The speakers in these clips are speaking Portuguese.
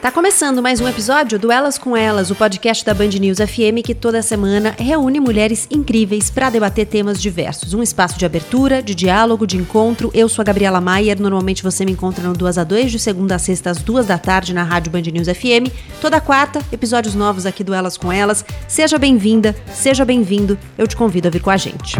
Tá começando mais um episódio do Elas com Elas, o podcast da Band News FM que toda semana reúne mulheres incríveis para debater temas diversos. Um espaço de abertura, de diálogo, de encontro. Eu sou a Gabriela Maier, normalmente você me encontra no 2 a 2 de segunda a sexta às 2 da tarde na Rádio Band News FM. Toda quarta, episódios novos aqui do Elas com Elas. Seja bem-vinda, seja bem-vindo. Eu te convido a vir com a gente.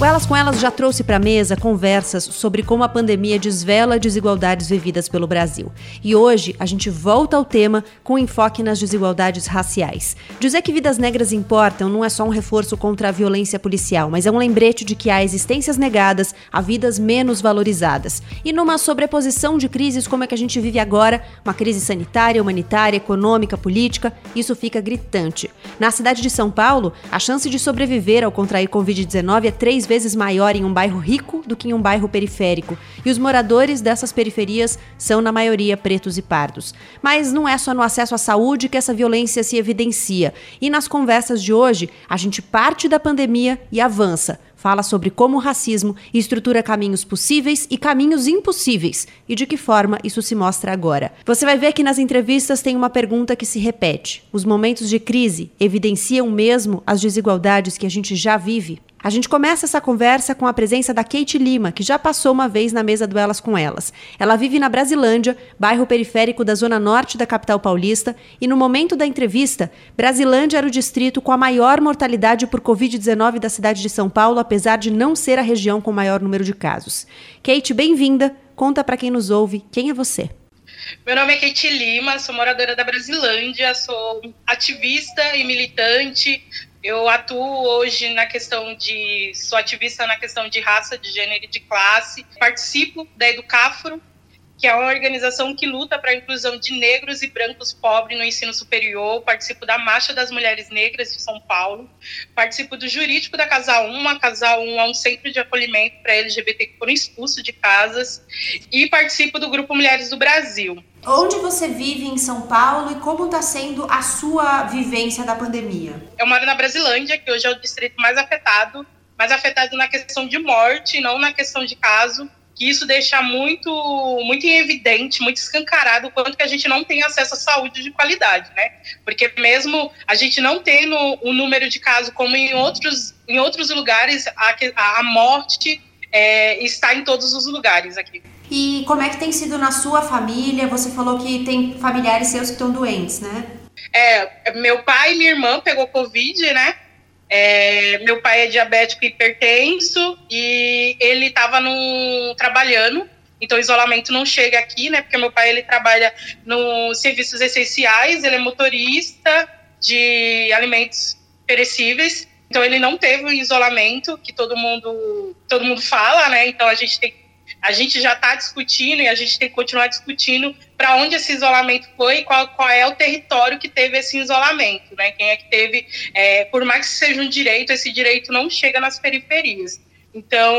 O Elas com Elas já trouxe para a mesa conversas sobre como a pandemia desvela desigualdades vividas pelo Brasil. E hoje a gente volta ao tema com enfoque nas desigualdades raciais. Dizer que vidas negras importam não é só um reforço contra a violência policial, mas é um lembrete de que há existências negadas, há vidas menos valorizadas. E numa sobreposição de crises como a que a gente vive agora, uma crise sanitária, humanitária, econômica, política, isso fica gritante. Na cidade de São Paulo, a chance de sobreviver ao contrair Covid-19 é três vezes maior em um bairro rico do que em um bairro periférico, e os moradores dessas periferias são, na maioria, pretos e pardos. Mas não é só no acesso à saúde que essa violência se evidencia. E nas conversas de hoje, a gente parte da pandemia e avança fala sobre como o racismo estrutura caminhos possíveis e caminhos impossíveis e de que forma isso se mostra agora. Você vai ver que nas entrevistas tem uma pergunta que se repete: os momentos de crise evidenciam mesmo as desigualdades que a gente já vive? A gente começa essa conversa com a presença da Kate Lima, que já passou uma vez na mesa do Elas com Elas. Ela vive na Brasilândia, bairro periférico da zona norte da capital paulista, e no momento da entrevista, Brasilândia era o distrito com a maior mortalidade por Covid-19 da cidade de São Paulo, apesar de não ser a região com maior número de casos. Kate, bem-vinda. Conta para quem nos ouve quem é você. Meu nome é Kate Lima, sou moradora da Brasilândia, sou ativista e militante eu atuo hoje na questão de. sou ativista na questão de raça, de gênero e de classe. Participo da Educafro, que é uma organização que luta para a inclusão de negros e brancos pobres no ensino superior. Participo da Marcha das Mulheres Negras de São Paulo. Participo do jurídico da Casal 1. A Casal 1 é um centro de acolhimento para LGBT que foram expulsos de casas. E participo do Grupo Mulheres do Brasil. Onde você vive em São Paulo e como está sendo a sua vivência da pandemia? Eu moro na Brasilândia, que hoje é o distrito mais afetado, mais afetado na questão de morte, não na questão de caso. Que isso deixa muito, muito evidente, muito escancarado o quanto que a gente não tem acesso à saúde de qualidade, né? Porque mesmo a gente não tendo o um número de casos como em outros, em outros lugares, a, a morte é, está em todos os lugares aqui. E como é que tem sido na sua família? Você falou que tem familiares seus que estão doentes, né? É, meu pai e minha irmã pegou Covid, né? É, meu pai é diabético hipertenso e ele estava trabalhando, então isolamento não chega aqui, né? Porque meu pai ele trabalha nos serviços essenciais, ele é motorista de alimentos perecíveis, então ele não teve o isolamento que todo mundo todo mundo fala, né? Então a gente tem a gente já está discutindo e a gente tem que continuar discutindo para onde esse isolamento foi e qual, qual, é o território que teve esse isolamento, né? Quem é que teve, é, por mais que seja um direito, esse direito não chega nas periferias. Então,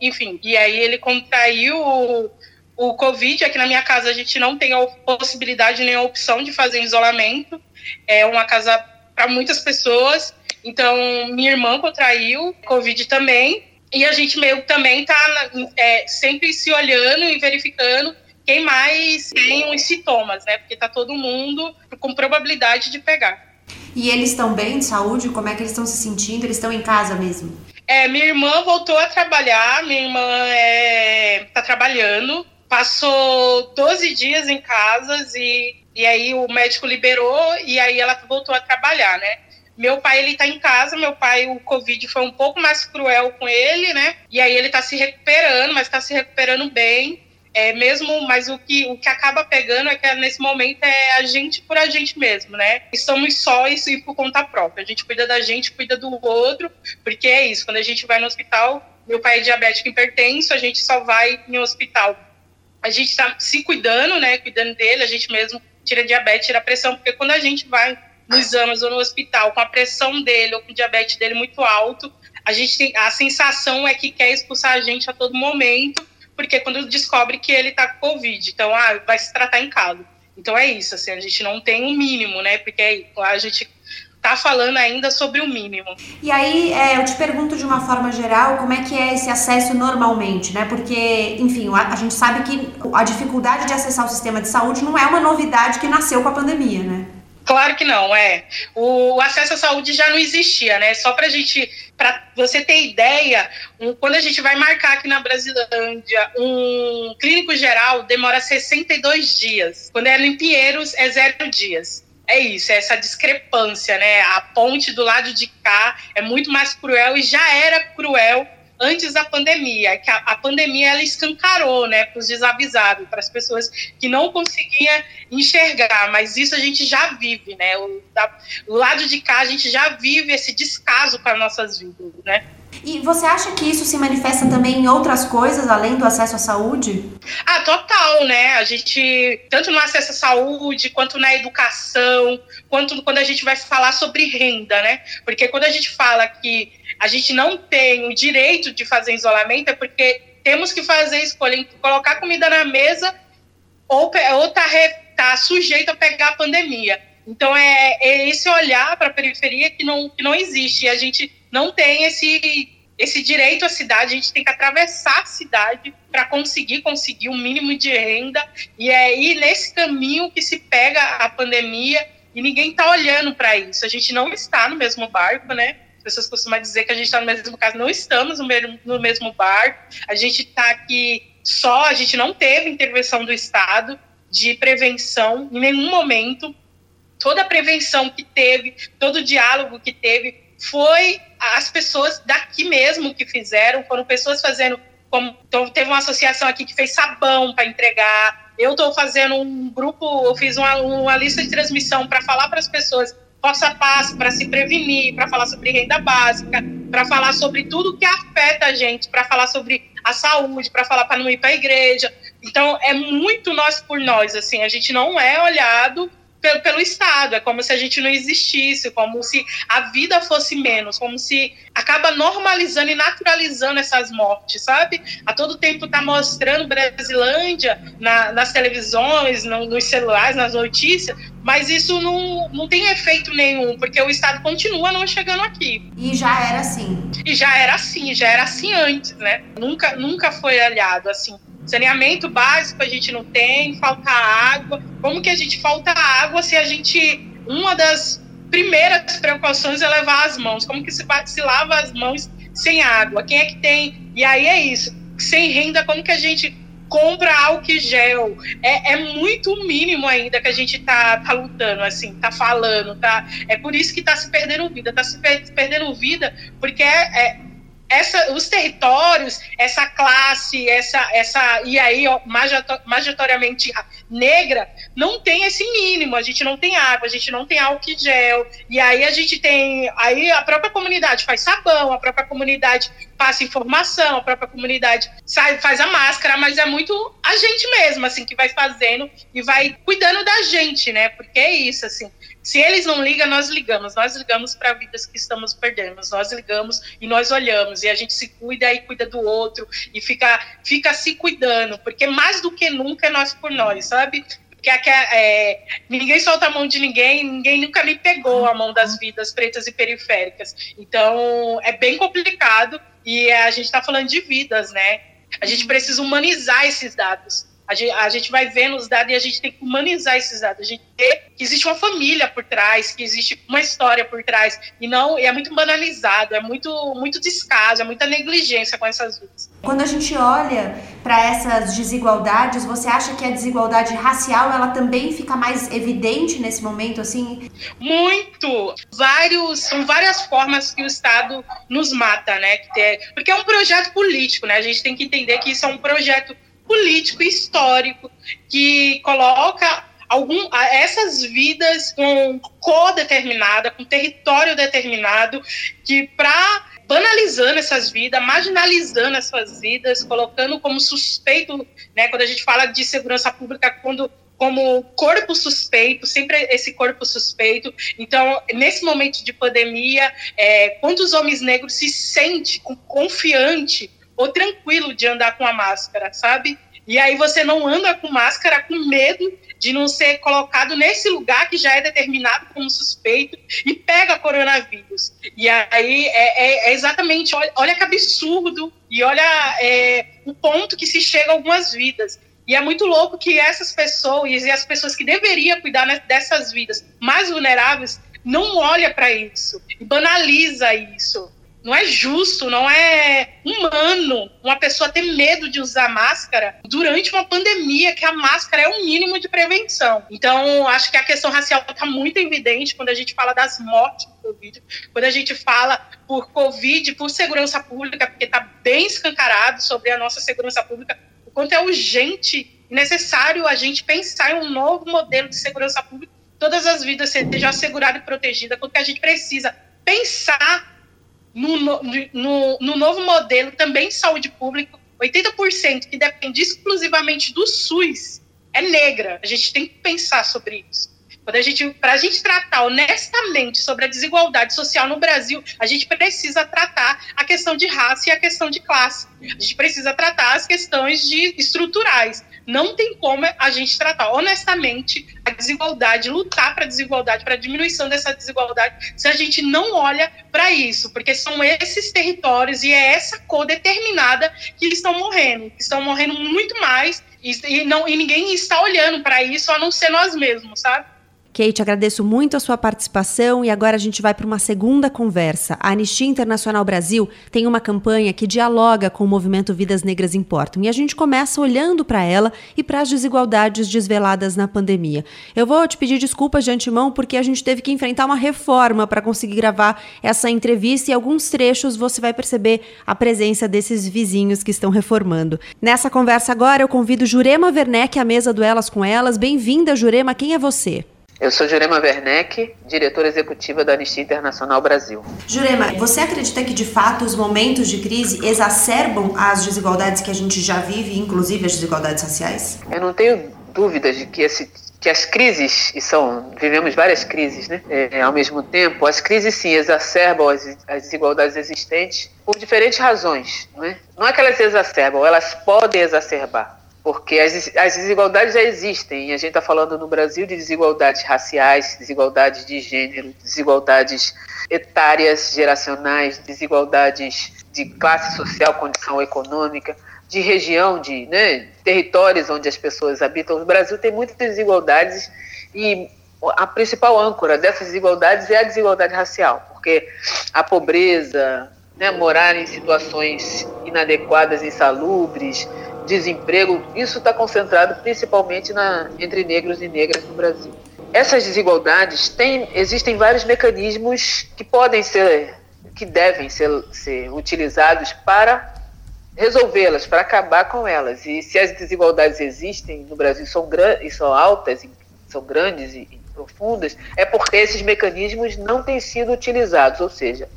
enfim, e aí ele contraiu o, o Covid. Aqui na minha casa a gente não tem a possibilidade nem a opção de fazer isolamento. É uma casa para muitas pessoas. Então, minha irmã contraiu Covid também. E a gente meio também está é, sempre se olhando e verificando quem mais tem os sintomas, né? Porque tá todo mundo com probabilidade de pegar. E eles estão bem de saúde? Como é que eles estão se sentindo? Eles estão em casa mesmo? É, minha irmã voltou a trabalhar, minha irmã é, tá trabalhando, passou 12 dias em casa e, e aí o médico liberou e aí ela voltou a trabalhar, né? Meu pai, ele tá em casa, meu pai, o Covid foi um pouco mais cruel com ele, né? E aí ele tá se recuperando, mas tá se recuperando bem. É mesmo, mas o que, o que acaba pegando é que nesse momento é a gente por a gente mesmo, né? Estamos só isso e por conta própria. A gente cuida da gente, cuida do outro, porque é isso. Quando a gente vai no hospital, meu pai é diabético hipertenso, a gente só vai em hospital. A gente tá se cuidando, né? Cuidando dele, a gente mesmo tira diabetes, tira pressão, porque quando a gente vai nos exames ou no hospital com a pressão dele ou com o diabetes dele muito alto, a gente tem, a sensação é que quer expulsar a gente a todo momento, porque quando descobre que ele está com Covid, então ah, vai se tratar em casa. Então é isso, assim, a gente não tem o um mínimo, né? Porque a gente está falando ainda sobre o mínimo. E aí, é, eu te pergunto de uma forma geral, como é que é esse acesso normalmente, né? Porque, enfim, a, a, gente sabe que a dificuldade de acessar o sistema de saúde não é uma novidade que nasceu com a pandemia, né? Claro que não, é. O, acesso à saúde já não existia, né? Só para gente, para você ter ideia, um, quando a gente vai marcar aqui na Brasilândia, um clínico geral demora 62 dias. Quando é em Pinheiros, é zero dias é isso, é essa discrepância, né? A ponte do lado de cá é muito mais cruel e já era cruel antes da pandemia, que a, a pandemia ela escancarou, né, para os desavisados, para as pessoas que não conseguiam enxergar, mas isso a gente já vive, né? O, da, o lado de cá a gente já vive esse descaso para nossas vidas, né? E você acha que isso se manifesta também em outras coisas, além do acesso à saúde? Ah, total, né? A gente, tanto no acesso à saúde, quanto na educação, quanto quando a gente vai falar sobre renda, né? Porque quando a gente fala que a gente não tem o direito de fazer isolamento, é porque temos que fazer escolha, colocar comida na mesa ou, ou tá, tá sujeito a pegar a pandemia. Então, é, é esse olhar para a periferia que não, que não existe. E a gente não tem esse, esse direito à cidade, a gente tem que atravessar a cidade para conseguir conseguir um mínimo de renda. E é aí nesse caminho que se pega a pandemia e ninguém está olhando para isso. A gente não está no mesmo barco, né? As pessoas costumam dizer que a gente está no mesmo caso, não estamos no mesmo, no mesmo barco. A gente está aqui só, a gente não teve intervenção do Estado de prevenção em nenhum momento. Toda a prevenção que teve, todo o diálogo que teve foi as pessoas daqui mesmo que fizeram, foram pessoas fazendo. Como, então, teve uma associação aqui que fez sabão para entregar. Eu estou fazendo um grupo, eu fiz uma, uma lista de transmissão para falar para as pessoas passo a passo para se prevenir, para falar sobre renda básica, para falar sobre tudo que afeta a gente, para falar sobre a saúde, para falar para não ir para a igreja. Então é muito nós por nós, assim, a gente não é olhado pelo, pelo Estado. É como se a gente não existisse, como se a vida fosse menos, como se acaba normalizando e naturalizando essas mortes, sabe? A todo tempo está mostrando Brasilândia na, nas televisões, no, nos celulares, nas notícias, mas isso não, não tem efeito nenhum, porque o Estado continua não chegando aqui. E já era assim. E já era assim, já era assim antes, né? Nunca, nunca foi aliado assim. Saneamento básico a gente não tem, falta água. Como que a gente falta água se a gente. Uma das primeiras precauções é levar as mãos. Como que se, se lava as mãos sem água? Quem é que tem? E aí é isso. Sem renda, como que a gente compra álcool gel? É, é muito mínimo ainda que a gente tá, tá lutando, assim, tá falando, tá? É por isso que tá se perdendo vida. Tá se perdendo vida porque é, é essa, os territórios, essa classe, essa, essa e aí ó, majoritariamente negra, não tem esse mínimo. A gente não tem água, a gente não tem álcool gel. E aí a gente tem, aí a própria comunidade faz sabão, a própria comunidade passa informação, a própria comunidade sai, faz a máscara, mas é muito a gente mesmo, assim, que vai fazendo e vai cuidando da gente, né? Porque é isso, assim. Se eles não ligam, nós ligamos. Nós ligamos para vidas que estamos perdendo. Nós ligamos e nós olhamos. E a gente se cuida e cuida do outro. E fica, fica se cuidando. Porque mais do que nunca é nós por nós, sabe? Porque aqui, é, ninguém solta a mão de ninguém, ninguém nunca me pegou a mão das vidas pretas e periféricas. Então, é bem complicado e a gente está falando de vidas, né? A gente precisa humanizar esses dados. A gente, a gente vai vendo os dados e a gente tem que humanizar esses dados. A gente vê que existe uma família por trás, que existe uma história por trás. E não, e é muito banalizado, é muito, muito descaso, é muita negligência com essas vidas. Quando a gente olha para essas desigualdades, você acha que a desigualdade racial ela também fica mais evidente nesse momento, assim? Muito! Vários, são várias formas que o Estado nos mata, né? Porque é um projeto político, né? A gente tem que entender que isso é um projeto político histórico que coloca algum, essas vidas com codeterminada, com território determinado, que para banalizando essas vidas, marginalizando essas vidas, colocando como suspeito, né, quando a gente fala de segurança pública, quando como corpo suspeito, sempre esse corpo suspeito. Então, nesse momento de pandemia, é, quantos homens negros se sentem confiante ou tranquilo de andar com a máscara, sabe? E aí você não anda com máscara com medo de não ser colocado nesse lugar que já é determinado como suspeito e pega coronavírus. E aí é, é, é exatamente, olha, olha, que absurdo e olha é, o ponto que se chega a algumas vidas. E é muito louco que essas pessoas e as pessoas que deveriam cuidar dessas vidas mais vulneráveis não olha para isso banaliza isso. Não é justo, não é humano uma pessoa ter medo de usar máscara durante uma pandemia, que a máscara é o mínimo de prevenção. Então, acho que a questão racial está muito evidente quando a gente fala das mortes por Covid, quando a gente fala por Covid, por segurança pública, porque está bem escancarado sobre a nossa segurança pública, o quanto é urgente e necessário a gente pensar em um novo modelo de segurança pública, todas as vidas sejam asseguradas e protegidas, quanto que a gente precisa pensar no, no, no novo modelo também de saúde pública, 80% que depende exclusivamente do SUS é negra. A gente tem que pensar sobre isso. Quando a gente, para a gente tratar honestamente sobre a desigualdade social no Brasil, a gente precisa tratar a questão de raça e a questão de classe. A gente precisa tratar as questões de estruturais. Não tem como a gente tratar honestamente a desigualdade, lutar para a desigualdade, para a diminuição dessa desigualdade, se a gente não olha para isso, porque são esses territórios e é essa cor determinada que estão morrendo, estão morrendo muito mais e não, e ninguém está olhando para isso a não ser nós mesmos, sabe? Kate, agradeço muito a sua participação e agora a gente vai para uma segunda conversa. A Anistia Internacional Brasil tem uma campanha que dialoga com o movimento Vidas Negras Importam e a gente começa olhando para ela e para as desigualdades desveladas na pandemia. Eu vou te pedir desculpas de antemão porque a gente teve que enfrentar uma reforma para conseguir gravar essa entrevista e alguns trechos você vai perceber a presença desses vizinhos que estão reformando. Nessa conversa agora eu convido Jurema Werneck à mesa do Elas com Elas. Bem-vinda, Jurema. Quem é você? Eu sou Jurema Werneck, diretora executiva da Anistia Internacional Brasil. Jurema, você acredita que de fato os momentos de crise exacerbam as desigualdades que a gente já vive, inclusive as desigualdades raciais? Eu não tenho dúvidas de que esse que as crises, e são, vivemos várias crises, né? É, ao mesmo tempo, as crises sim exacerbam as, as desigualdades existentes por diferentes razões. Não é? não é que elas exacerbam, elas podem exacerbar porque as, as desigualdades já existem. E a gente está falando no Brasil de desigualdades raciais, desigualdades de gênero, desigualdades etárias, geracionais, desigualdades de classe social, condição econômica, de região, de né, territórios onde as pessoas habitam. O Brasil tem muitas desigualdades e a principal âncora dessas desigualdades é a desigualdade racial, porque a pobreza, né, morar em situações inadequadas, insalubres, desemprego, isso está concentrado principalmente na, entre negros e negras no Brasil. Essas desigualdades têm, existem vários mecanismos que podem ser, que devem ser, ser utilizados para resolvê-las, para acabar com elas. E se as desigualdades existem no Brasil são, e são altas, são grandes e, e profundas, é porque esses mecanismos não têm sido utilizados, ou seja,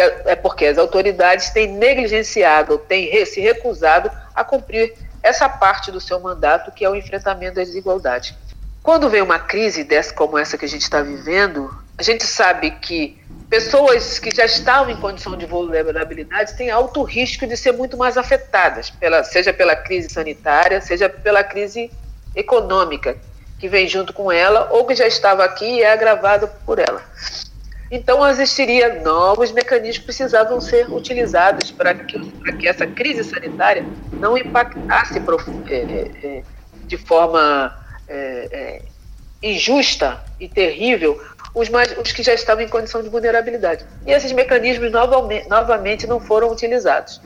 é, porque as autoridades têm negligenciado ou têm se recusado a cumprir essa parte do seu mandato, que é o enfrentamento da desigualdade. Quando vem uma crise dessa como essa que a gente está vivendo, a gente sabe que pessoas que já estavam em condição de vulnerabilidade têm alto risco de ser muito mais afetadas, pela, seja pela crise sanitária, seja pela crise econômica que vem junto com ela, ou que já estava aqui e é agravada por ela. Então, existiria novos mecanismos que precisavam ser utilizados para que, que essa crise sanitária não impactasse é, é, é, de forma é, é, injusta e terrível os, mais, os que já estavam em condição de vulnerabilidade. E esses mecanismos novamente, novamente não foram utilizados.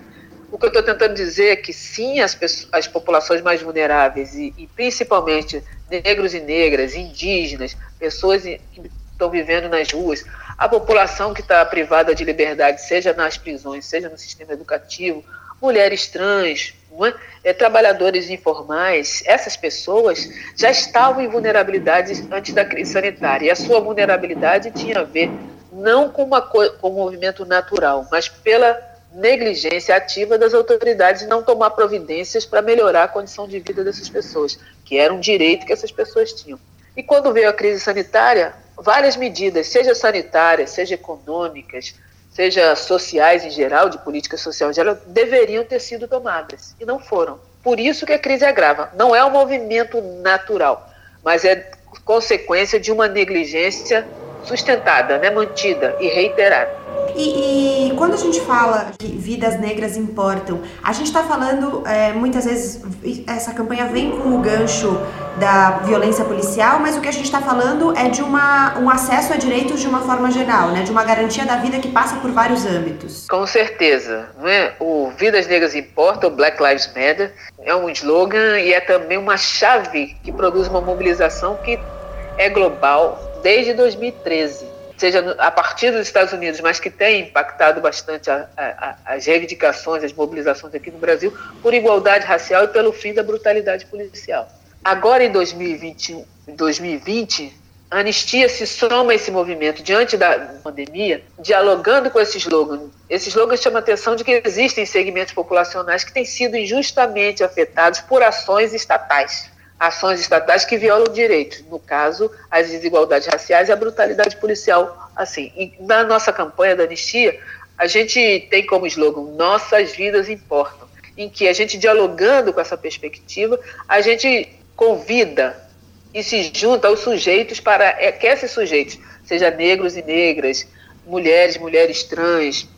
O que eu estou tentando dizer é que sim, as, pessoas, as populações mais vulneráveis, e, e principalmente negros e negras, indígenas, pessoas que estão vivendo nas ruas, a população que está privada de liberdade, seja nas prisões, seja no sistema educativo, mulheres trans, é? É, trabalhadores informais, essas pessoas já estavam em vulnerabilidade antes da crise sanitária. E a sua vulnerabilidade tinha a ver não com, uma, com um movimento natural, mas pela negligência ativa das autoridades não tomar providências para melhorar a condição de vida dessas pessoas, que era um direito que essas pessoas tinham. E quando veio a crise sanitária, várias medidas, seja sanitárias, seja econômicas, seja sociais em geral, de política social em geral, deveriam ter sido tomadas e não foram. Por isso que a crise agrava. Não é um movimento natural, mas é consequência de uma negligência sustentada, né, mantida e reiterada. E, e, quando a gente fala que vidas negras importam, a gente está falando, é, muitas vezes, essa campanha vem com o gancho da violência policial, mas o que a gente está falando é de uma, um acesso a direitos de uma forma geral, né? de uma garantia da vida que passa por vários âmbitos. Com certeza. É? O Vidas Negras Importam, Black Lives Matter, é um slogan e é também uma chave que produz uma mobilização que é global desde 2013 seja a partir dos Estados Unidos, mas que tem impactado bastante a, a, as reivindicações, as mobilizações aqui no Brasil, por igualdade racial e pelo fim da brutalidade policial. Agora, em 2020, 2020 a anistia se soma a esse movimento diante da pandemia, dialogando com esse slogan. Esse slogan chama a atenção de que existem segmentos populacionais que têm sido injustamente afetados por ações estatais ações estatais que violam direitos, no caso, as desigualdades raciais e a brutalidade policial. Assim, e na nossa campanha da anistia, a gente tem como slogan Nossas vidas importam, em que a gente dialogando com essa perspectiva, a gente convida e se junta aos sujeitos para é, que esses sujeitos, sejam negros e negras, mulheres, mulheres trans,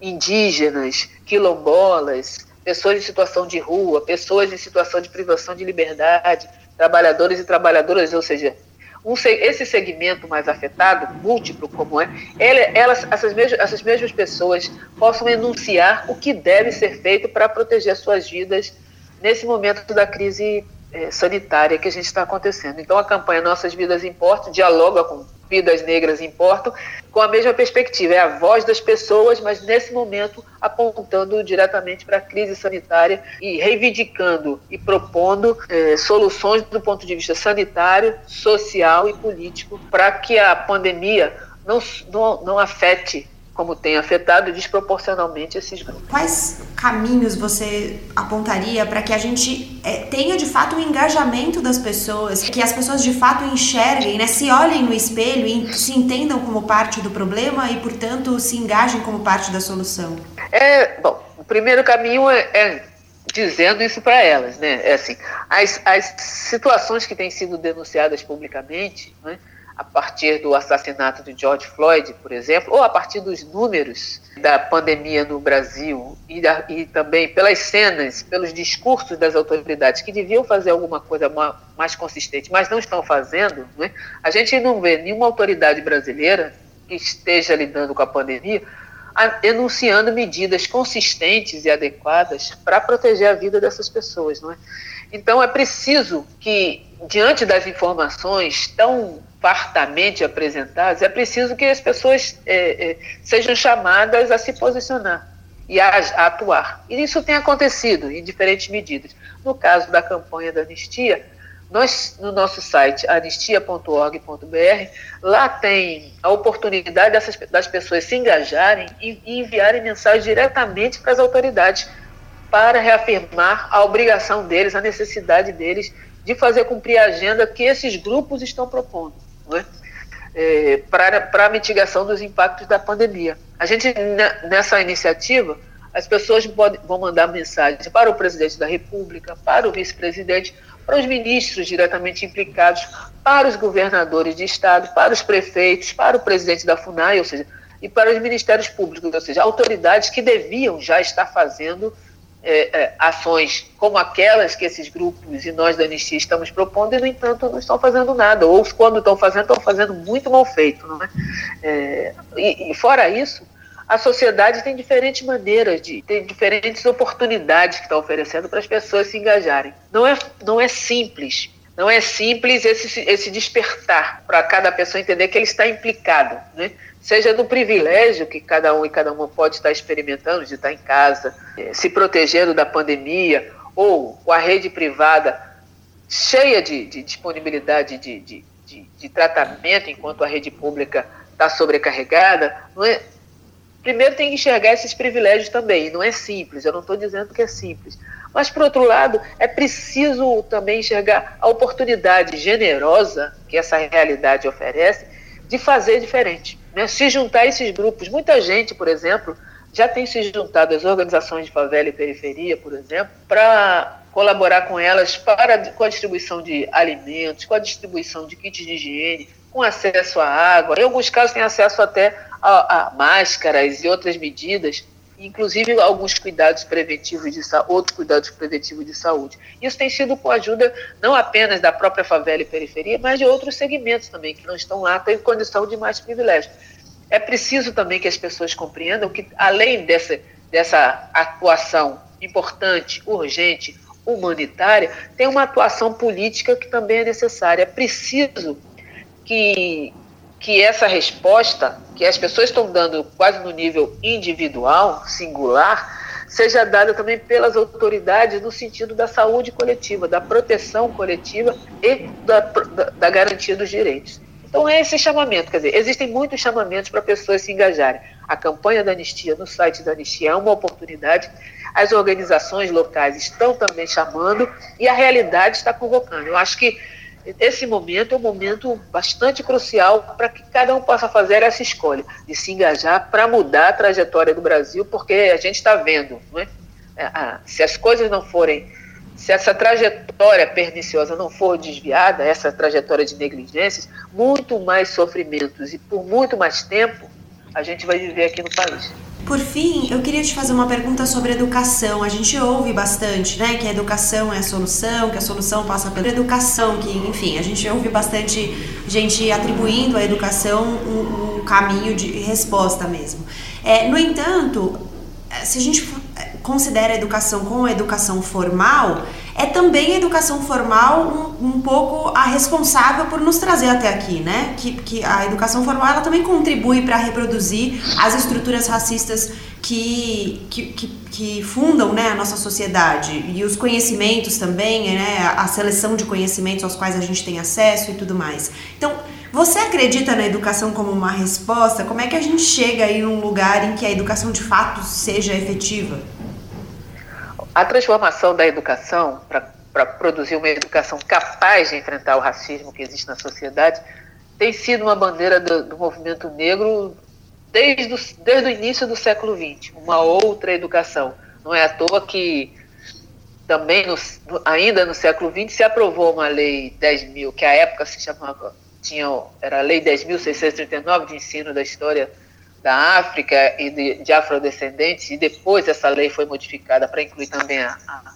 indígenas, quilombolas, pessoas em situação de rua, pessoas em situação de privação de liberdade, trabalhadores e trabalhadoras, ou seja, um, esse segmento mais afetado, múltiplo como é, elas, essas, mesmas, essas mesmas pessoas possam enunciar o que deve ser feito para proteger suas vidas nesse momento da crise é, sanitária que a gente está acontecendo. Então, a campanha Nossas Vidas Importam dialoga com Vidas Negras Importam com a mesma perspectiva. É a voz das pessoas, mas nesse momento apontando diretamente para a crise sanitária e reivindicando e propondo é, soluções do ponto de vista sanitário, social e político para que a pandemia não, não, não afete como tem afetado desproporcionalmente esses grupos. Quais caminhos você apontaria para que a gente é, tenha de fato um engajamento das pessoas, que as pessoas de fato enxerguem, né, se olhem no espelho e se entendam como parte do problema e, portanto, se engajem como parte da solução? É, bom, o primeiro caminho é, é dizendo isso para elas, né? É assim, as, as situações que têm sido denunciadas publicamente, né? A partir do assassinato de George Floyd, por exemplo, ou a partir dos números da pandemia no Brasil e, da, e também pelas cenas, pelos discursos das autoridades que deviam fazer alguma coisa mais consistente, mas não estão fazendo, né? a gente não vê nenhuma autoridade brasileira que esteja lidando com a pandemia enunciando medidas consistentes e adequadas para proteger a vida dessas pessoas. Não é? Então, é preciso que, diante das informações tão fartamente apresentadas, é preciso que as pessoas é, é, sejam chamadas a se posicionar e a, a, atuar. E isso tem acontecido em diferentes medidas. No caso da campanha da anistia, nós, no nosso site anistia.org.br, lá tem a oportunidade dessas, das pessoas se engajarem e, e enviarem mensagens diretamente para as autoridades para reafirmar a obrigação deles, a necessidade deles de fazer cumprir a agenda que esses grupos estão propondo né? É, para a mitigação dos impactos da pandemia. A gente, nessa iniciativa, as pessoas podem, vão mandar mensagens para o presidente da República, para o vice-presidente, para os ministros diretamente implicados, para os governadores de estado, para os prefeitos, para o presidente da FUNAI, ou seja, e para os ministérios públicos, ou seja, autoridades que deviam já estar fazendo é, é, ações como aquelas que esses grupos e nós da Anistia estamos propondo e, no entanto, não estão fazendo nada. Ou quando estão fazendo, estão fazendo muito mal feito. Não é? é e, e, fora isso, a sociedade tem diferentes maneiras, de, tem diferentes oportunidades que está oferecendo para as pessoas se engajarem. Não é, não é simples. Não é simples esse, esse despertar para cada pessoa entender que ele está implicado. Né? Seja do privilégio que cada um e cada uma pode estar experimentando de estar em casa, eh, se protegendo da pandemia, ou com a rede privada cheia de, de disponibilidade de, de, de, tratamento, enquanto a rede pública está sobrecarregada, é? primeiro tem que enxergar esses privilégios também, não é simples, eu não estou dizendo que é simples. Mas, por outro lado, é preciso também enxergar a oportunidade generosa que essa realidade oferece de fazer diferente né, se juntar esses grupos. Muita gente, por exemplo, já tem se juntado às organizações de favela e periferia, por exemplo, para colaborar com elas para, com a distribuição de alimentos, com a distribuição de kits de higiene, com acesso à água, em alguns casos tem acesso até a, a máscaras e outras medidas, inclusive alguns cuidados preventivos de outros cuidados preventivos de saúde. Isso tem sido com a ajuda não apenas da própria favela e periferia, mas de outros segmentos também que não estão lá, têm condição de mais privilégio. É preciso também que as pessoas compreendam que, além dessa, dessa atuação importante, urgente, humanitária, tem uma atuação política que também é necessária. É preciso que, que essa resposta, que as pessoas estão dando quase no nível individual, singular, seja dada também pelas autoridades no sentido da saúde coletiva, da proteção coletiva e da, da, garantia dos direitos. Então é esse chamamento, quer dizer, existem muitos chamamentos para pessoas se engajarem. A campanha da anistia no site da anistia é uma oportunidade as organizações locais estão também chamando e a realidade está convocando. Eu acho que esse momento é um momento bastante crucial para que cada um possa fazer essa escolha de se engajar para mudar a trajetória do Brasil, porque a gente está vendo, é? É, se as coisas não forem, se essa trajetória perniciosa não for desviada, essa trajetória de negligências, muito mais sofrimentos e por muito mais tempo a gente vai viver aqui no país. Por fim, eu queria te fazer uma pergunta sobre educação. A gente ouve bastante, né, que a educação é a solução, que a solução passa pela educação, que, enfim, a gente ouve bastante gente atribuindo à educação um, um caminho de resposta mesmo. É, no entanto, se a gente considera a educação como a educação formal, é também a educação formal um, um, pouco a responsável por nos trazer até aqui, né? Que, que a educação formal ela também contribui para reproduzir as estruturas racistas que, que, que, que, fundam né, a nossa sociedade e os conhecimentos também, né? A seleção de conhecimentos aos quais a gente tem acesso e tudo mais. Então, você acredita na educação como uma resposta? Como é que a gente chega aí num lugar em que a educação de fato seja efetiva? A transformação da educação para produzir uma educação capaz de enfrentar o racismo que existe na sociedade tem sido uma bandeira do, do movimento negro desde, o, desde o início do século XX, uma outra educação. Não é à toa que também no, ainda no século XX se aprovou uma lei 10 mil, que à época se chamava, tinha, era a lei 10.639 de ensino da história da África e de, de afrodescendentes, e depois essa lei foi modificada para incluir também a, a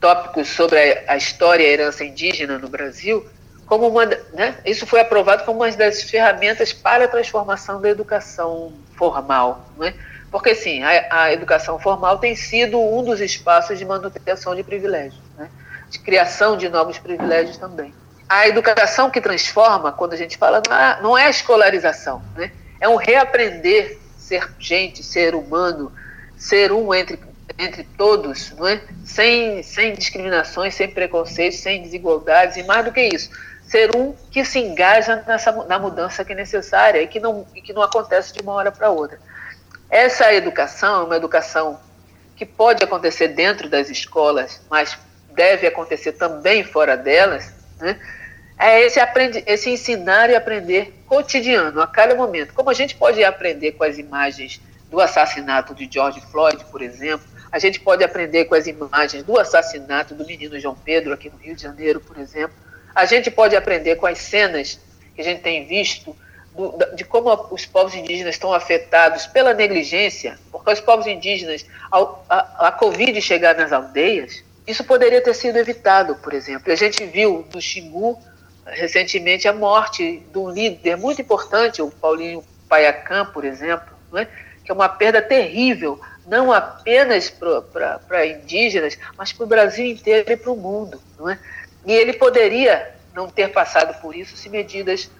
tópicos sobre a, a, história e a herança indígena no Brasil, como uma, né, isso foi aprovado como uma das ferramentas para a transformação da educação formal, né? porque sim, a, a educação formal tem sido um dos espaços de manutenção de privilégios, né? de criação de novos privilégios também. A educação que transforma, quando a gente fala, não é, é a escolarização, né? É um reaprender ser gente, ser humano, ser um entre, entre todos, não é? sem, sem discriminações, sem preconceitos, sem desigualdades, e mais do que isso, ser um que se engaja nessa, na mudança que é necessária e que não, e que não acontece de uma hora para outra. Essa educação é uma educação que pode acontecer dentro das escolas, mas deve acontecer também fora delas, né? é esse, aprende, esse ensinar e aprender cotidiano, a cada momento. Como a gente pode aprender com as imagens do assassinato de George Floyd, por exemplo, a gente pode aprender com as imagens do assassinato do menino João Pedro aqui no Rio de Janeiro, por exemplo. A gente pode aprender com as cenas que a gente tem visto do, de como os povos indígenas estão afetados pela negligência, porque os povos indígenas, ao, a, a Covid chegar nas aldeias, isso poderia ter sido evitado, por exemplo. A gente viu do Xingu recentemente a morte de um líder muito importante, o Paulinho Paiacã, por exemplo, é? que é uma perda terrível, não apenas para indígenas, mas para o Brasil inteiro e para o mundo. Não é? E ele poderia não ter passado por isso se medidas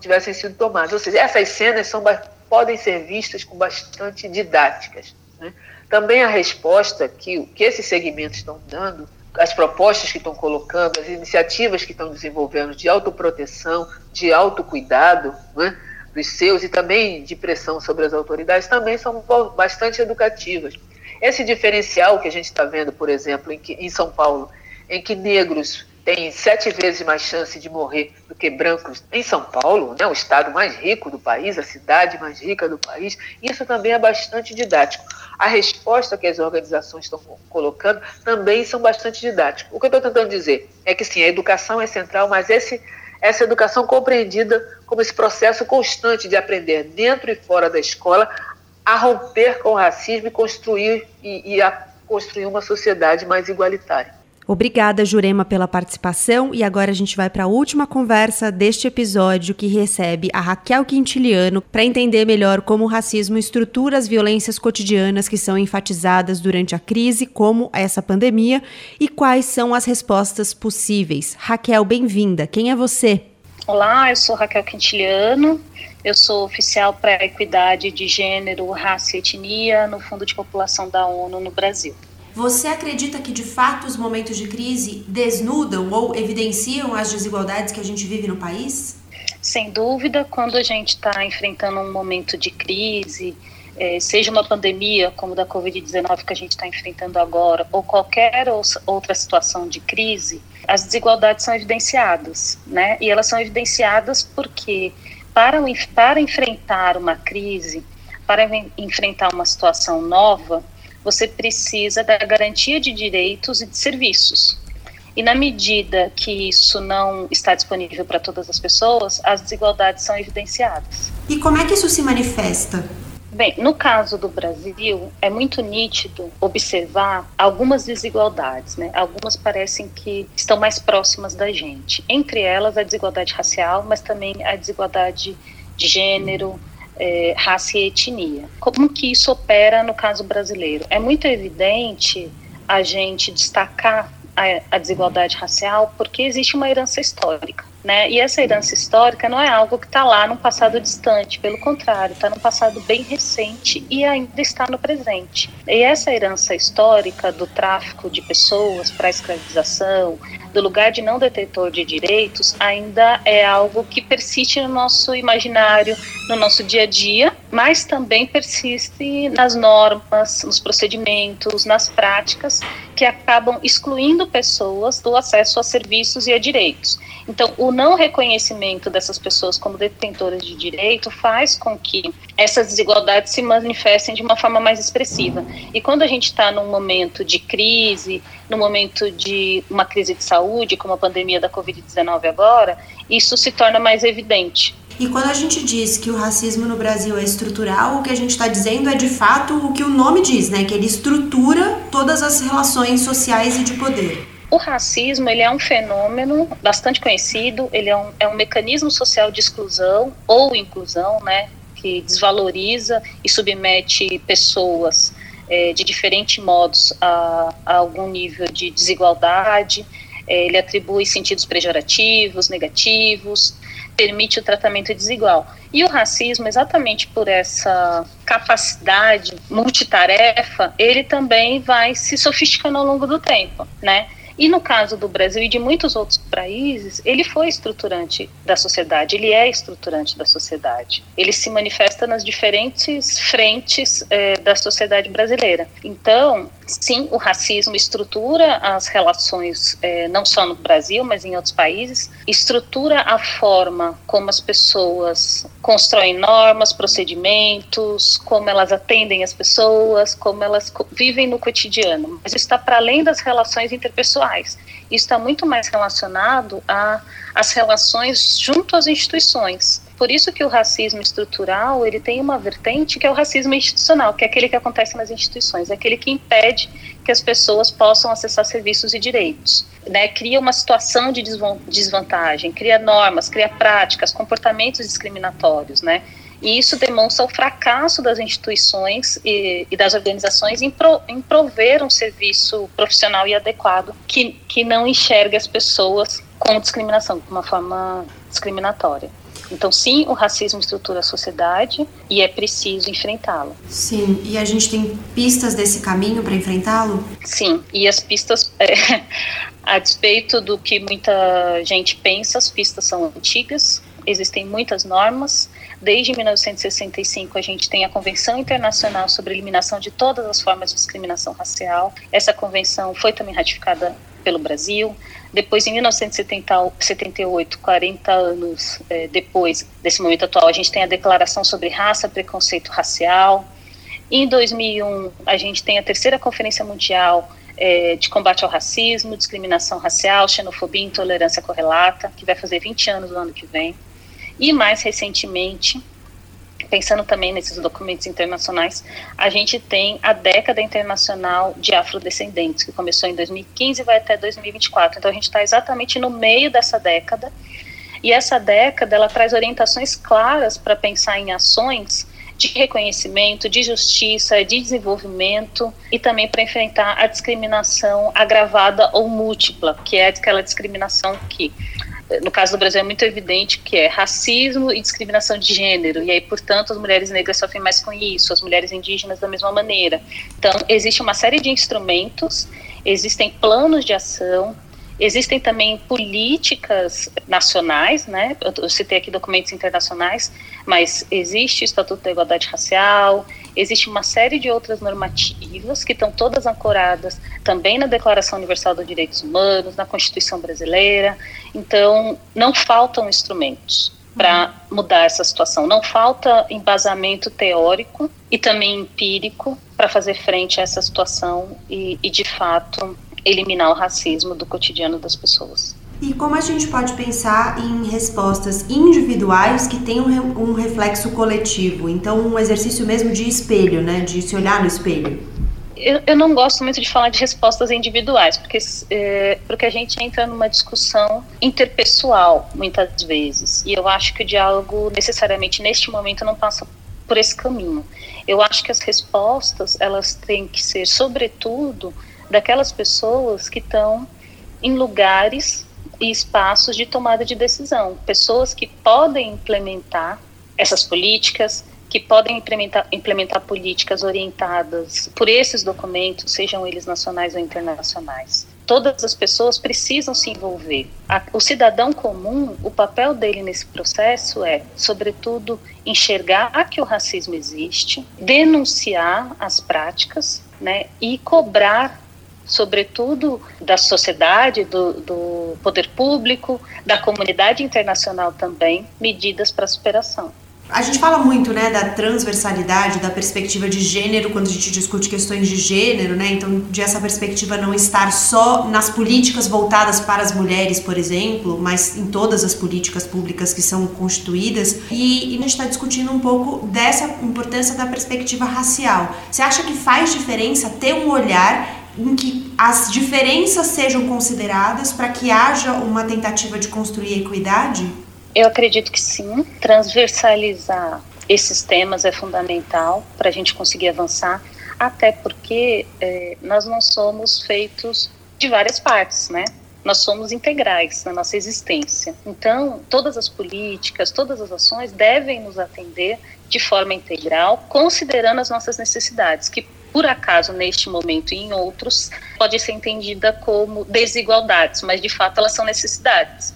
tivessem sido tomadas. Ou seja, essas cenas são, podem ser vistas com bastante didáticas. Né? Também a resposta que, que esses segmentos estão dando as propostas que estão colocando, as iniciativas que estão desenvolvendo de autoproteção, de autocuidado né, dos seus e também de pressão sobre as autoridades também são bastante educativas. Esse diferencial que a gente está vendo, por exemplo, em, que, em São Paulo, em que negros têm sete vezes mais chance de morrer do que brancos em São Paulo, né, o estado mais rico do país, a cidade mais rica do país. Isso também é bastante didático. A resposta que as organizações estão colocando também são bastante didáticas. O que eu estou tentando dizer é que sim, a educação é central, mas esse, essa educação compreendida como esse processo constante de aprender dentro e fora da escola a romper com o racismo e construir e, e a construir uma sociedade mais igualitária. Obrigada, Jurema, pela participação. E agora a gente vai para a última conversa deste episódio, que recebe a Raquel Quintiliano para entender melhor como o racismo estrutura as violências cotidianas que são enfatizadas durante a crise, como essa pandemia, e quais são as respostas possíveis. Raquel, bem-vinda. Quem é você? Olá, eu sou Raquel Quintiliano. Eu sou oficial para a equidade de gênero, raça e etnia no Fundo de População da ONU no Brasil. Você acredita que de fato os momentos de crise desnudam ou evidenciam as desigualdades que a gente vive no país? Sem dúvida, quando a gente está enfrentando um momento de crise, é, seja uma pandemia como da Covid-19 que a gente está enfrentando agora, ou qualquer outra situação de crise, as desigualdades são evidenciadas, né? E elas são evidenciadas porque para, para enfrentar uma crise, para enfrentar uma situação nova, você precisa da garantia de direitos e de serviços. E na medida que isso não está disponível para todas as pessoas, as desigualdades são evidenciadas. E como é que isso se manifesta? Bem, no caso do Brasil, é muito nítido observar algumas desigualdades, né? Algumas parecem que estão mais próximas da gente. Entre elas, a desigualdade racial, mas também a desigualdade de gênero, é, raça e etnia. Como que isso opera no caso brasileiro? É muito evidente a gente destacar a, a desigualdade racial porque existe uma herança histórica. Né? E essa herança histórica não é algo que está lá no passado distante, pelo contrário, está no passado bem recente e ainda está no presente. E essa herança histórica do tráfico de pessoas para a escravização, do lugar de não detentor de direitos, ainda é algo que persiste no nosso imaginário, no nosso dia a dia, mas também persiste nas normas, nos procedimentos, nas práticas que acabam excluindo pessoas do acesso a serviços e a direitos. Então, o não reconhecimento dessas pessoas como detentoras de direito faz com que essas desigualdades se manifestem de uma forma mais expressiva. E quando a gente está num momento de crise, no momento de uma crise de saúde, como a pandemia da Covid-19 agora, isso se torna mais evidente. E quando a gente diz que o racismo no Brasil é estrutural, o que a gente está dizendo é de fato o que o nome diz, né? Que ele estrutura todas as relações sociais e de poder. O racismo ele é um fenômeno bastante conhecido, ele é um, é um mecanismo social de exclusão ou inclusão, né, que desvaloriza e submete pessoas é, de diferentes modos a, a, algum nível de desigualdade, é, ele atribui sentidos pejorativos, negativos, permite o tratamento desigual. E o racismo, exatamente por essa capacidade multitarefa, ele também vai se sofisticando ao longo do tempo, né? E no caso do Brasil e de muitos outros países, ele foi estruturante da sociedade, ele é estruturante da sociedade. Ele se manifesta nas diferentes frentes é, da sociedade brasileira. Então, sim, o racismo estrutura as relações, é, não só no Brasil, mas em outros países, estrutura a forma como as pessoas constroem normas, procedimentos, como elas atendem as pessoas, como elas vivem no cotidiano. Mas está para além das relações interpessoais. Isso está muito mais relacionado às relações junto às instituições. Por isso que o racismo estrutural ele tem uma vertente que é o racismo institucional, que é aquele que acontece nas instituições, é aquele que impede que as pessoas possam acessar serviços e direitos. Né? Cria uma situação de desvantagem, cria normas, cria práticas, comportamentos discriminatórios, né? E isso demonstra o fracasso das instituições e, e das organizações em, pro, em, prover um serviço profissional e adequado que, que não enxergue as pessoas com discriminação, de uma forma discriminatória. Então, sim, o racismo estrutura a sociedade e é preciso enfrentá-lo. Sim, e a gente tem pistas desse caminho para enfrentá-lo? Sim, e as pistas, é, a despeito do que muita gente pensa, as pistas são antigas, existem muitas normas. Desde 1965, a gente tem a Convenção Internacional sobre a Eliminação de Todas as Formas de Discriminação Racial. Essa convenção foi também ratificada pelo Brasil. Depois, em 1978, 40 anos é, depois desse momento atual, a gente tem a Declaração sobre Raça, Preconceito Racial. Em 2001, a gente tem a terceira Conferência Mundial é, de Combate ao Racismo, Discriminação Racial, Xenofobia e Intolerância Correlata, que vai fazer 20 anos no ano que vem. E mais recentemente, pensando também nesses documentos internacionais, a gente tem a década internacional de afrodescendentes, que começou em 2015 e vai até 2024. Então a gente está exatamente no meio dessa década. E essa década ela traz orientações claras para pensar em ações de reconhecimento, de justiça, de desenvolvimento e também para enfrentar a discriminação agravada ou múltipla, que é aquela discriminação que no caso do Brasil é muito evidente que é racismo e discriminação de gênero, e aí, portanto, as mulheres negras sofrem mais com isso, as mulheres indígenas da mesma maneira. Então, existe uma série de instrumentos, existem planos de ação, Existem também políticas nacionais, né? Eu, citei aqui documentos internacionais, mas existe o Estatuto da Igualdade Racial, existe uma série de outras normativas que estão todas ancoradas também na Declaração Universal dos Direitos Humanos, na Constituição Brasileira. Então, não faltam instrumentos para mudar essa situação. Não falta embasamento teórico e também empírico para fazer frente a essa situação e, e de fato, eliminar o racismo do cotidiano das pessoas. E como a gente pode pensar em respostas individuais que tenham um reflexo coletivo? Então, um exercício mesmo de espelho, né? De se olhar no espelho. Eu, eu não gosto muito de falar de respostas individuais, porque, é, porque a gente entra numa discussão interpessoal, muitas vezes. E eu acho que o diálogo, necessariamente, neste momento, não passa por esse caminho. Eu acho que as respostas, elas têm que ser, sobretudo, daquelas pessoas que estão em lugares e espaços de tomada de decisão, pessoas que podem implementar essas políticas, que podem implementar, implementar políticas orientadas por esses documentos, sejam eles nacionais ou internacionais. Todas as pessoas precisam se envolver. A, o cidadão comum, o papel dele nesse processo é, sobretudo, enxergar que o racismo existe, denunciar as práticas né, e cobrar sobretudo da sociedade, do, do poder público, da comunidade internacional também, medidas para superação. A gente fala muito, né, da transversalidade, da perspectiva de gênero quando a gente discute questões de gênero, né? Então, de essa perspectiva não estar só nas políticas voltadas para as mulheres, por exemplo, mas em todas as políticas públicas que são constituídas. E, e a gente está discutindo um pouco dessa importância da perspectiva racial. Você acha que faz diferença ter um olhar em que as diferenças sejam consideradas para que haja uma tentativa de construir equidade? Eu acredito que sim. Transversalizar esses temas é fundamental para a gente conseguir avançar, até porque é, nós não somos feitos de várias partes, né? Nós somos integrais na nossa existência. Então, todas as políticas, todas as ações devem nos atender de forma integral, considerando as nossas necessidades, que por acaso neste momento e em outros pode ser entendida como desigualdades, mas de fato elas são necessidades.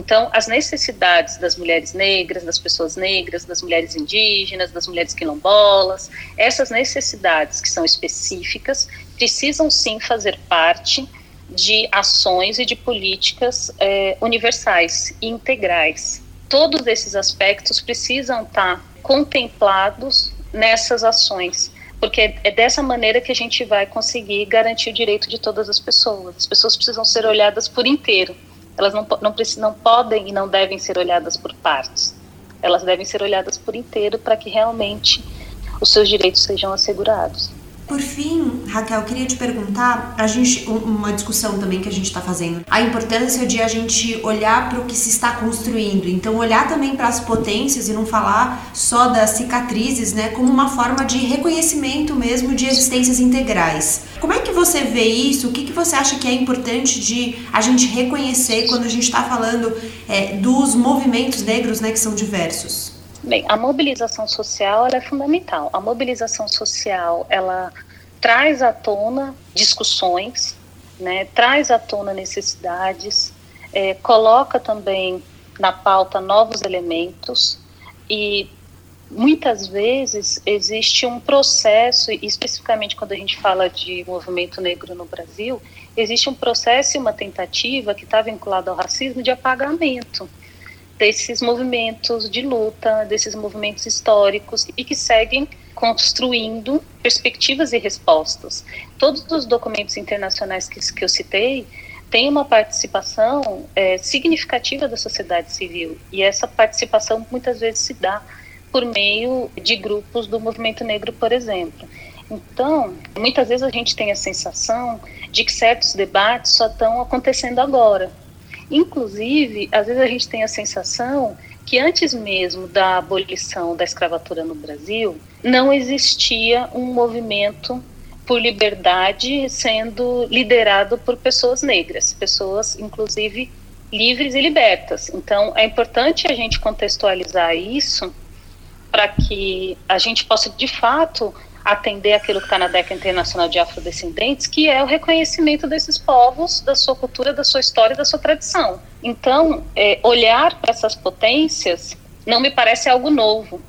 Então, as necessidades das mulheres negras, das pessoas negras, das mulheres indígenas, das mulheres quilombolas, essas necessidades que são específicas precisam sim fazer parte de ações e de políticas é, universais e integrais. Todos esses aspectos precisam estar contemplados nessas ações porque é dessa maneira que a gente vai conseguir garantir o direito de todas as pessoas. As pessoas precisam ser olhadas por inteiro. Elas não, não, não podem e não devem ser olhadas por partes. Elas devem ser olhadas por inteiro para que realmente os seus direitos sejam assegurados. Por fim, Raquel, queria te perguntar, a gente uma discussão também que a gente está fazendo, a importância de a gente olhar para o que se está construindo. Então, olhar também para as potências e não falar só das cicatrizes, né, como uma forma de reconhecimento mesmo de existências integrais. Como é que você vê isso? O que, que você acha que é importante de a gente reconhecer quando a gente está falando é, dos movimentos negros, né, que são diversos? Bem, a mobilização social é fundamental. A mobilização social ela traz à tona discussões, né, traz à tona necessidades, é, coloca também na pauta novos elementos e muitas vezes existe um processo, especificamente quando a gente fala de movimento negro no Brasil, existe um processo e uma tentativa que está vinculado ao racismo de apagamento desses movimentos de luta, desses movimentos históricos e que seguem construindo perspectivas e respostas. Todos os documentos internacionais que, que eu citei têm uma participação é, significativa da sociedade civil e essa participação muitas vezes se dá por meio de grupos do movimento negro, por exemplo. Então, muitas vezes a gente tem a sensação de que certos debates só estão acontecendo agora. Inclusive, às vezes a gente tem a sensação que antes mesmo da abolição da escravatura no Brasil, não existia um movimento por liberdade sendo liderado por pessoas negras, pessoas inclusive livres e libertas. Então, é importante a gente contextualizar isso para que a gente possa, de fato, atender aquilo que está na década internacional de afrodescendentes, que é o reconhecimento desses povos, da sua cultura, da sua história, da sua tradição. Então, é, olhar para essas potências não me parece algo novo.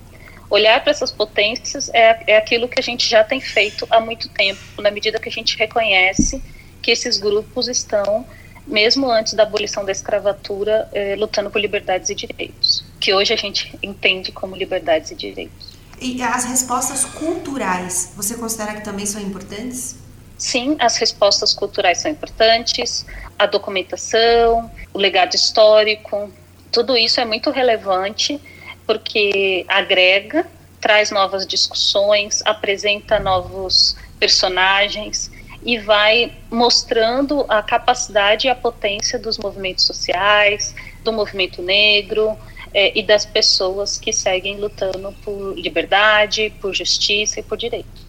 Olhar para essas potências é, é aquilo que a gente já tem feito há muito tempo, na medida que a gente reconhece que esses grupos estão, mesmo antes da abolição da escravatura, é, lutando por liberdades e direitos que hoje a gente entende como liberdades e direitos. E as respostas culturais, você considera que também são importantes? Sim, as respostas culturais são importantes, a documentação, o legado histórico, tudo isso é muito relevante porque agrega, traz novas discussões, apresenta novos personagens e vai mostrando a capacidade e a potência dos movimentos sociais, do movimento negro, é, e das pessoas que seguem lutando por liberdade, por justiça e por direitos.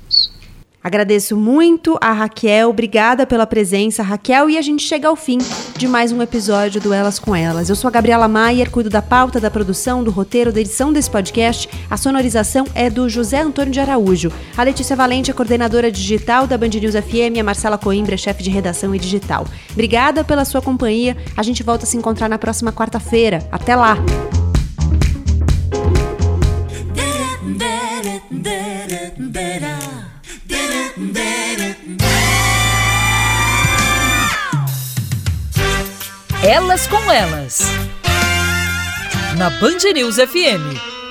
Agradeço muito a Raquel, obrigada pela presença, Raquel, e a gente chega ao fim de mais um episódio do Elas com Elas. Eu sou a Gabriela Maier, cuido da pauta, da produção, do roteiro, da edição desse podcast. A sonorização é do José Antônio de Araújo. A Letícia Valente é coordenadora digital da Band News FM, a Marcela Coimbra é chefe de redação e digital. Obrigada pela sua companhia. A gente volta a se encontrar na próxima quarta-feira. Até lá! Elas com Elas. Na Band News FM.